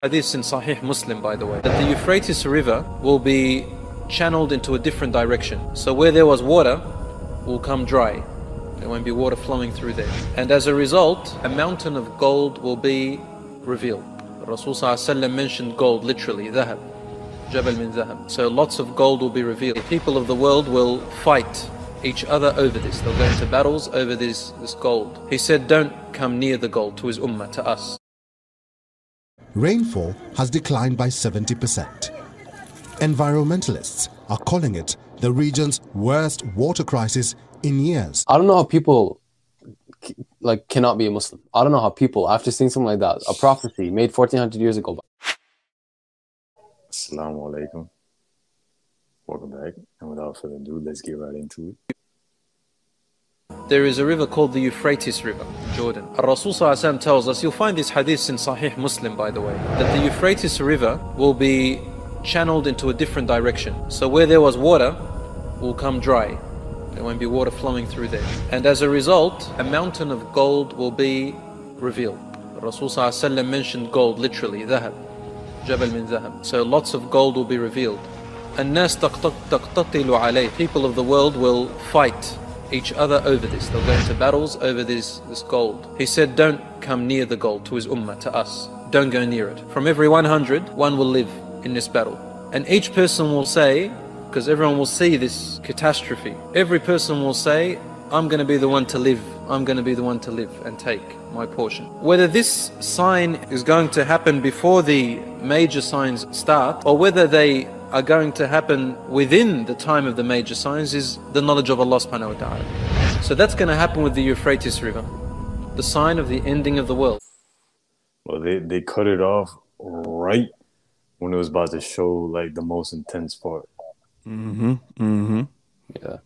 Hadith in Sahih Muslim, by the way, that the Euphrates River will be channeled into a different direction. So where there was water will come dry. There won't be water flowing through there. And as a result, a mountain of gold will be revealed. Rasul mentioned gold literally, dhahab. Jabal min dhahab. So lots of gold will be revealed. People of the world will fight each other over this. They'll go into battles over this, this gold. He said, don't come near the gold to his ummah, to us. Rainfall has declined by 70%. Environmentalists are calling it the region's worst water crisis in years. I don't know how people like cannot be a Muslim. I don't know how people, after seeing something like that, a prophecy made 1400 years ago. Assalamu alaikum. Welcome back. And without further ado, let's get right into it. There is a river called the Euphrates River, Jordan. Rasul tells us, you'll find this hadith in Sahih Muslim, by the way, that the Euphrates River will be channeled into a different direction. So where there was water, will come dry. There won't be water flowing through there. And as a result, a mountain of gold will be revealed. Rasul mentioned gold literally, dhahab. Jabal min dhahab. So lots of gold will be revealed. الناس تقتتل عليه. People of the world will fight each other over this. They'll go into battles over this, this gold. He said, don't come near the gold to his ummah, to us. Don't go near it. From every 100, one will live in this battle. And each person will say, because everyone will see this catastrophe, every person will say, I'm going to be the one to live. I'm going to be the one to live and take my portion. Whether this sign is going to happen before the major signs start, or whether they are going to happen within the time of the major signs is the knowledge of Allah subhanahu wa ta'ala. So that's going to happen with the Euphrates River, the sign of the ending of the world. Well, they, they cut it off right when it was about to show like the most intense part. Mm-hmm. Mm-hmm. Yeah.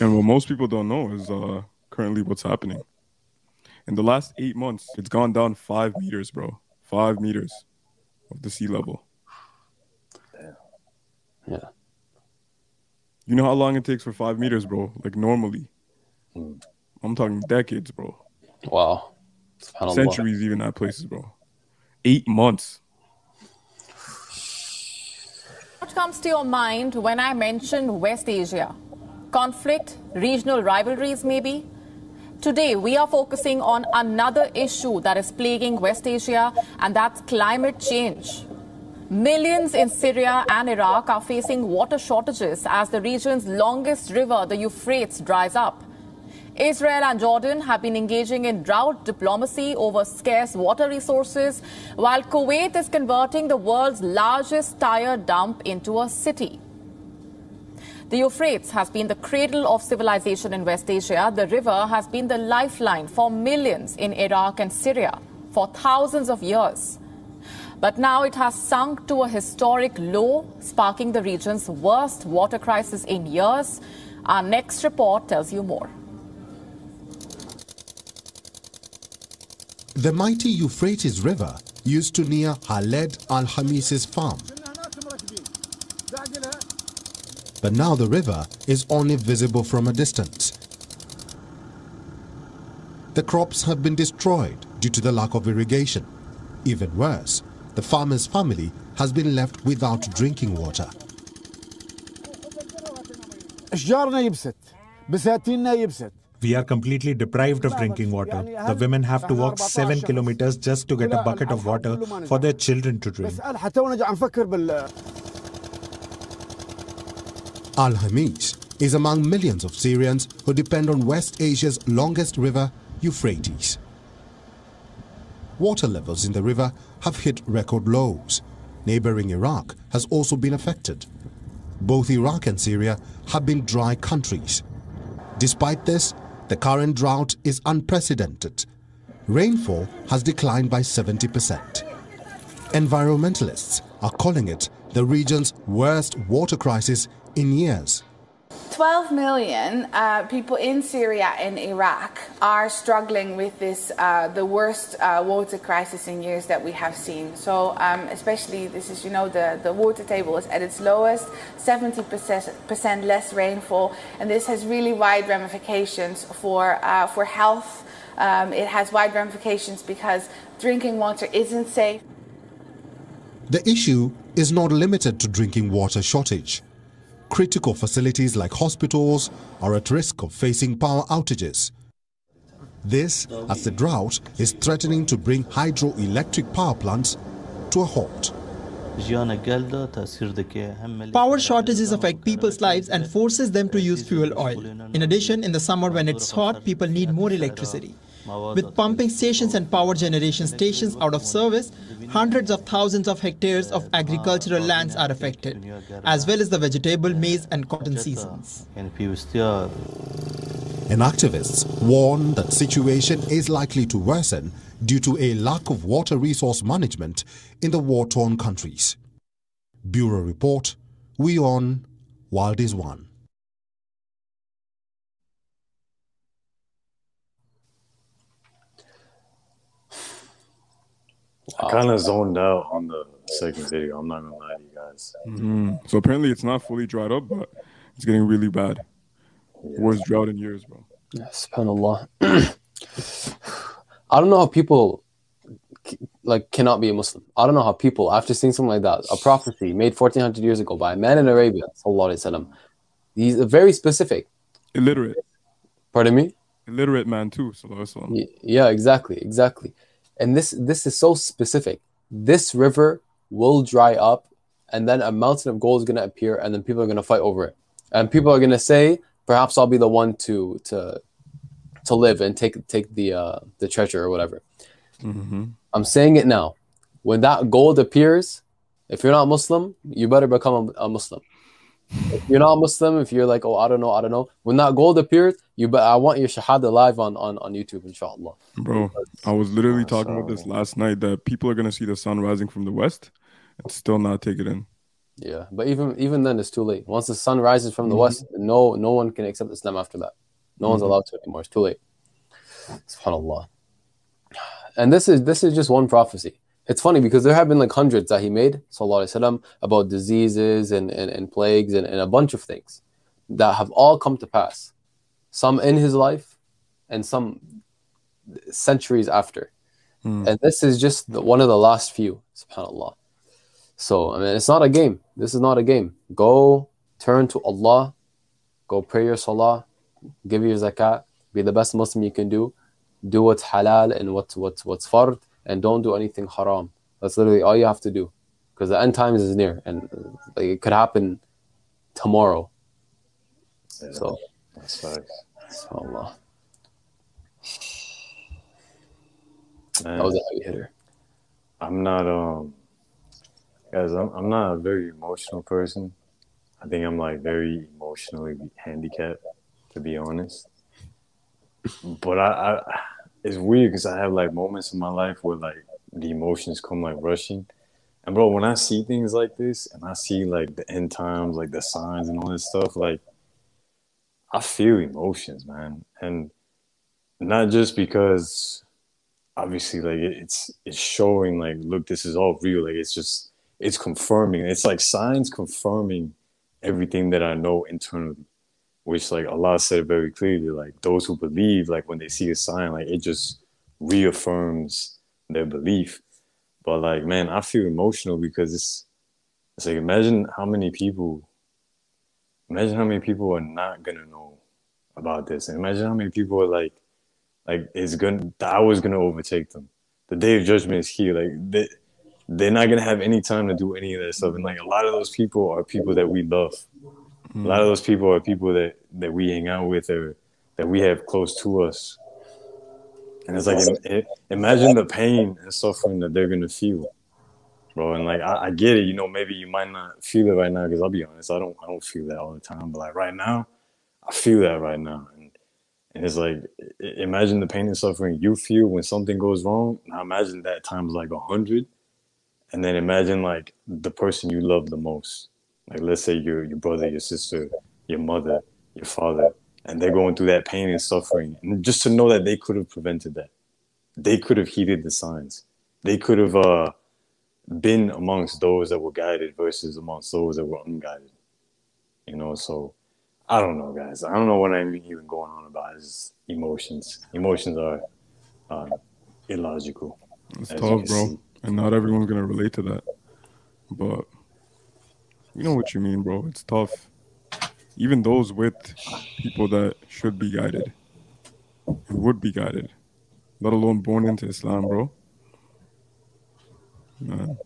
And what most people don't know is uh currently what's happening. In the last eight months, it's gone down five meters, bro. Five meters of the sea level. Yeah. You know how long it takes for five meters, bro? Like normally. Mm. I'm talking decades, bro. Wow. Centuries, even at places, bro. Eight months. What comes to your mind when I mention West Asia? Conflict, regional rivalries, maybe? Today, we are focusing on another issue that is plaguing West Asia, and that's climate change. Millions in Syria and Iraq are facing water shortages as the region's longest river, the Euphrates, dries up. Israel and Jordan have been engaging in drought diplomacy over scarce water resources, while Kuwait is converting the world's largest tire dump into a city. The Euphrates has been the cradle of civilization in West Asia. The river has been the lifeline for millions in Iraq and Syria for thousands of years. But now it has sunk to a historic low, sparking the region's worst water crisis in years. Our next report tells you more. The mighty Euphrates River used to near Khaled al-Hamis's farm. But now the river is only visible from a distance. The crops have been destroyed due to the lack of irrigation. Even worse, the farmer's family has been left without drinking water. We are completely deprived of drinking water. The women have to walk seven kilometers just to get a bucket of water for their children to drink. Al Hamis is among millions of Syrians who depend on West Asia's longest river, Euphrates. Water levels in the river have hit record lows. Neighboring Iraq has also been affected. Both Iraq and Syria have been dry countries. Despite this, the current drought is unprecedented. Rainfall has declined by 70%. Environmentalists are calling it the region's worst water crisis in years. 12 million uh, people in Syria and Iraq are struggling with this, uh, the worst uh, water crisis in years that we have seen. So, um, especially this is, you know, the, the water table is at its lowest, 70% less rainfall, and this has really wide ramifications for, uh, for health. Um, it has wide ramifications because drinking water isn't safe. The issue is not limited to drinking water shortage. Critical facilities like hospitals are at risk of facing power outages. This as the drought is threatening to bring hydroelectric power plants to a halt. Power shortages affect people's lives and forces them to use fuel oil. In addition, in the summer when it's hot, people need more electricity. With pumping stations and power generation stations out of service, hundreds of thousands of hectares of agricultural lands are affected, as well as the vegetable, maize and cotton seasons. And activists warn that situation is likely to worsen due to a lack of water resource management in the war-torn countries. Bureau Report, We On, World is One. I kind of zoned out on the second video. I'm not gonna lie to you guys. hmm So apparently it's not fully dried up, but it's getting really bad. Worst drought in years, bro. Subhanallah. I don't know how people like cannot be a Muslim. I don't know how people, after seeing something like that, a prophecy made 1400 years ago by a man in Arabia, sallallahu alaihi wasallam, he's very specific. Illiterate. Pardon me? Illiterate man too. Sallallahu alaihi wasallam. Yeah, exactly, exactly. And this this is so specific. This river will dry up, and then a mountain of gold is gonna appear, and then people are gonna fight over it, and people are gonna say, perhaps I'll be the one to to to live and take take the uh, the treasure or whatever. Mm-hmm. I'm saying it now. When that gold appears, if you're not Muslim, you better become a, a Muslim. If you're not Muslim, if you're like, oh, I don't know, I don't know. When that gold appears, you but I want your shahada live on on on YouTube, inshallah. Bro, I was literally talking about this last night that people are gonna see the sun rising from the west and still not take it in. Yeah, but even even then, it's too late. Once the sun rises from the Mhm. west, no no one can accept Islam after that. No one's Mhm. allowed to anymore. It's too late. Subhanallah. And this is this is just one prophecy. It's funny because there have been like hundreds that he made, sallallahu alaihi wasallam, about diseases and, and, and plagues and, and a bunch of things that have all come to pass. Some in his life and some centuries after. Hmm. And this is just the, one of the last few, subhanAllah. So, I mean, it's not a game. This is not a game. Go turn to Allah, go pray your salah, give your zakat, be the best Muslim you can do, do what's halal and what's what's what's fard, and don't do anything haram. That's literally all you have to do, because the end times is near, and like, it could happen tomorrow. So, That's facts. subhanallah. Man, That was a heavy hitter. I'm not um guys, I'm I'm not a very emotional person. I think I'm like very emotionally handicapped, to be honest. But I, I it's weird because I have like moments in my life where like the emotions come like rushing. And bro, when I see things like this and I see like the end times, like the signs and all this stuff, like I feel emotions, man. And not just because obviously like it's it's showing like look this is all real like it's just it's confirming it's like signs confirming everything that i know internally which like allah said very clearly like those who believe like when they see a sign like it just reaffirms their belief but like man i feel emotional because it's it's like imagine how many people imagine how many people are not gonna know about this and imagine how many people are like like it's gonna the hour's gonna overtake them. The day of judgment is here. Like they they're not gonna have any time to do any of that stuff. And like a lot of those people are people that we love. A lot of those people are people that that we hang out with or that we have close to us. And it's like im- i- imagine the pain and suffering that they're gonna feel, bro. And like I, I get it. You know, maybe you might not feel it right now because I'll be honest, I don't I don't feel that all the time. But like right now, I feel that right now. And and it's like, imagine the pain and suffering you feel when something goes wrong. Now imagine that times like a hundred, and then imagine like the person you love the most. Like let's say your your brother, your sister, your mother, your father, and they're going through that pain and suffering. And just to know that they could have prevented that, they could have heeded the signs. They could have uh, been amongst those that were guided versus amongst those that were unguided. You know, so I don't know, guys. I don't know what I'm even going on about. It's just emotions. Emotions are uh, illogical. It's tough, bro. see. And not everyone's gonna relate to that. but you know what you mean, bro. It's tough. Even those with people that should be guided, who would be guided, let alone born into Islam, bro. Man.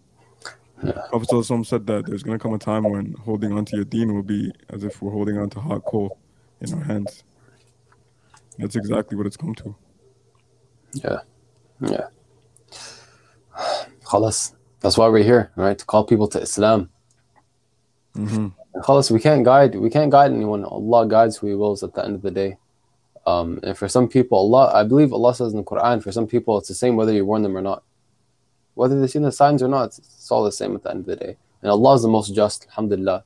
Prophet Sallallahu said that there's gonna come a time when holding on to your deen will be as if we're holding on to hot coal in our hands. That's exactly what it's come to. Yeah. Yeah. Khalas. That's why we're here, right? To call people to Islam. Mm-hmm. We can't guide we can't guide anyone. Allah guides who he wills at the end of the day. Um, and for some people, Allah I believe Allah says in the Quran, for some people it's the same whether you warn them or not. Whether they see the signs or not, it's, it's all the same at the end of the day. And Allah is the most just, alhamdulillah.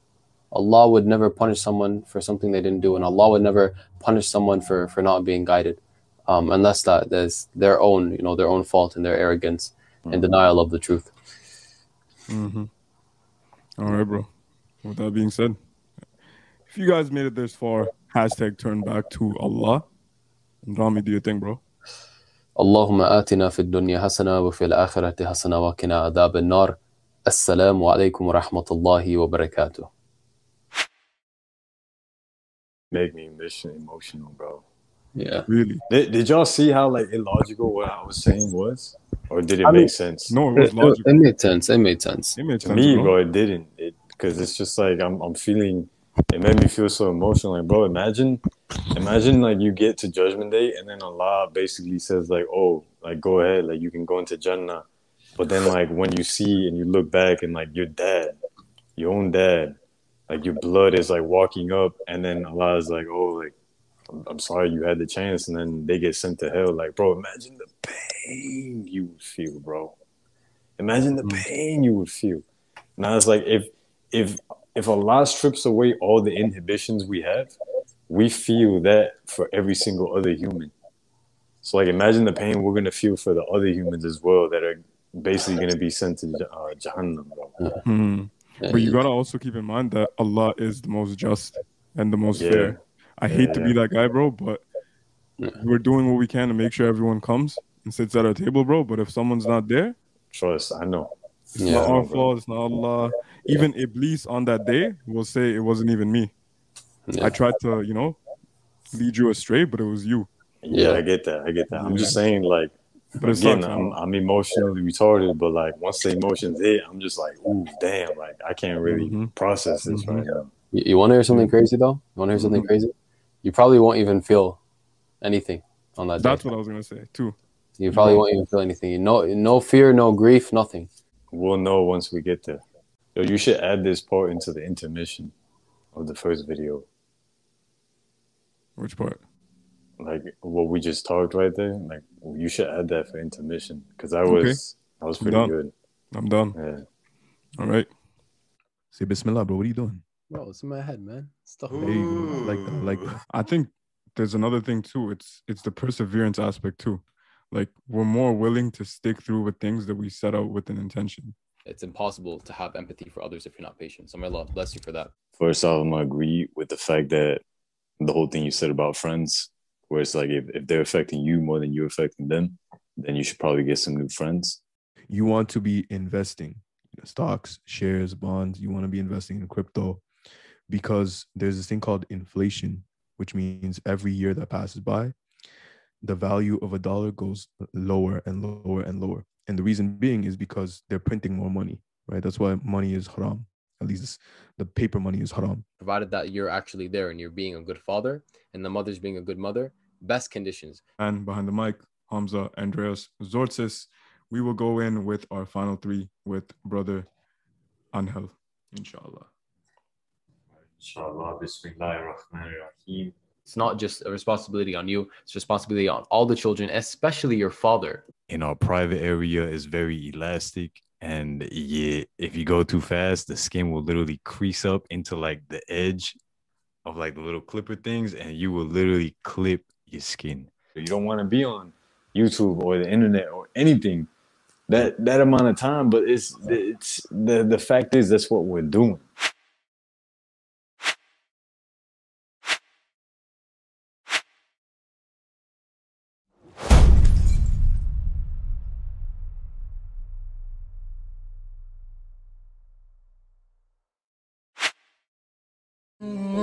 Allah would never punish someone for something they didn't do, and Allah would never punish someone for, for not being guided. Um, unless that there's their own, you know, their own fault and their arrogance and denial of the truth. Mm-hmm. All right, bro. With that being said, if you guys made it this far, hashtag turn back to Allah. And Rami, do your thing, bro. اللهم آتنا في الدنيا حسنة وفي الآخرة حسنة وقنا عذاب النار السلام عليكم ورحمة الله وبركاته Make me mission emotional, bro. Yeah. Really? Did, did y'all see how like illogical what I was saying was, or did it I make mean, sense? No, it was It, logical. it made sense. It made sense. It made to sense, me, bro. bro, it didn't. It because it's just like I'm I'm feeling. It made me feel so emotional. Like, bro, imagine, imagine like you get to Judgment Day and then Allah basically says like, oh, like go ahead, like you can go into Jannah, but then like when you see and you look back and like your dad, your own dad, like your blood is like walking up, and then Allah is like, oh, like I'm, I'm sorry you had the chance, and then they get sent to hell. Like, bro, imagine the pain you would feel, bro. Imagine the mm. pain you would feel. Now it's like if if if Allah strips away all the inhibitions we have, we feel that for every single other human. So like imagine the pain we're gonna feel for the other humans as well that are basically gonna be sent to uh, Jahannam, bro. Mhm. But you gotta also keep in mind that Allah is the most just and the most Yeah. fair. I hate to be Yeah. that guy, bro, but we're doing what we can to make sure everyone comes and sits at our table, bro. But if someone's not there, Trust, I know. It's Yeah. not our fault. It's not Allah. Even Iblis on that day will say it wasn't even me. Yeah. I tried to, you know, lead you astray, but it was you. Yeah, Yeah. I get that. I get that. I'm Yeah. just saying, like, But it again. I'm. I'm emotionally retarded, but like once the emotions hit, I'm just like, ooh, damn, like I can't really Mhm. process this Mhm. right now. You, you want to hear something crazy though? You want to hear something Mhm. crazy? You probably won't even feel anything on that day. That's what I was gonna say too. You probably won't even feel anything. No, no fear, no grief, nothing. We'll know once we get there. Yo, you should add this part into the intermission of the first video, Which part? like what we just talked right there. Like you should add that for intermission because that was that was pretty done. good. I'm done. Yeah. All right. Say Bismillah, bro. What are you doing? Bro, it's in my head, man. Stuff. There you go. I like that. Like that. I think there's another thing too. It's it's the perseverance aspect too. Like we're more willing to stick through with things that we set out with an intention. It's impossible to have empathy for others if you're not patient. So may Allah bless you for that. First off, I'm gonna agree with the fact that the whole thing you said about friends, where it's like if, if they're affecting you more than you're affecting them, then you should probably get some new friends. You want to be investing you know, stocks, shares, bonds. You want to be investing in crypto because there's this thing called inflation, which means every year that passes by, the value of a dollar goes lower and lower and lower. And the reason being is because they're printing more money, right? That's why money is haram. At least the paper money is haram. Provided that you're actually there and you're being a good father and the mother's being a good mother, best conditions. And behind the mic, Hamza, Andreas, Tzortzis, we will go in with our final three with brother Angel, inshallah. Inshallah, Bismillahirrahmanirrahim. It's not just a responsibility on you, it's responsibility on all the children, especially your father. in our private area is very elastic and yeah if you go too fast the skin will literally crease up into like the edge of like the little clipper things and you will literally clip your skin you don't want to be on youtube or the internet or anything that that amount of time but it's it's the the fact is that's what we're doing Mm-hmm.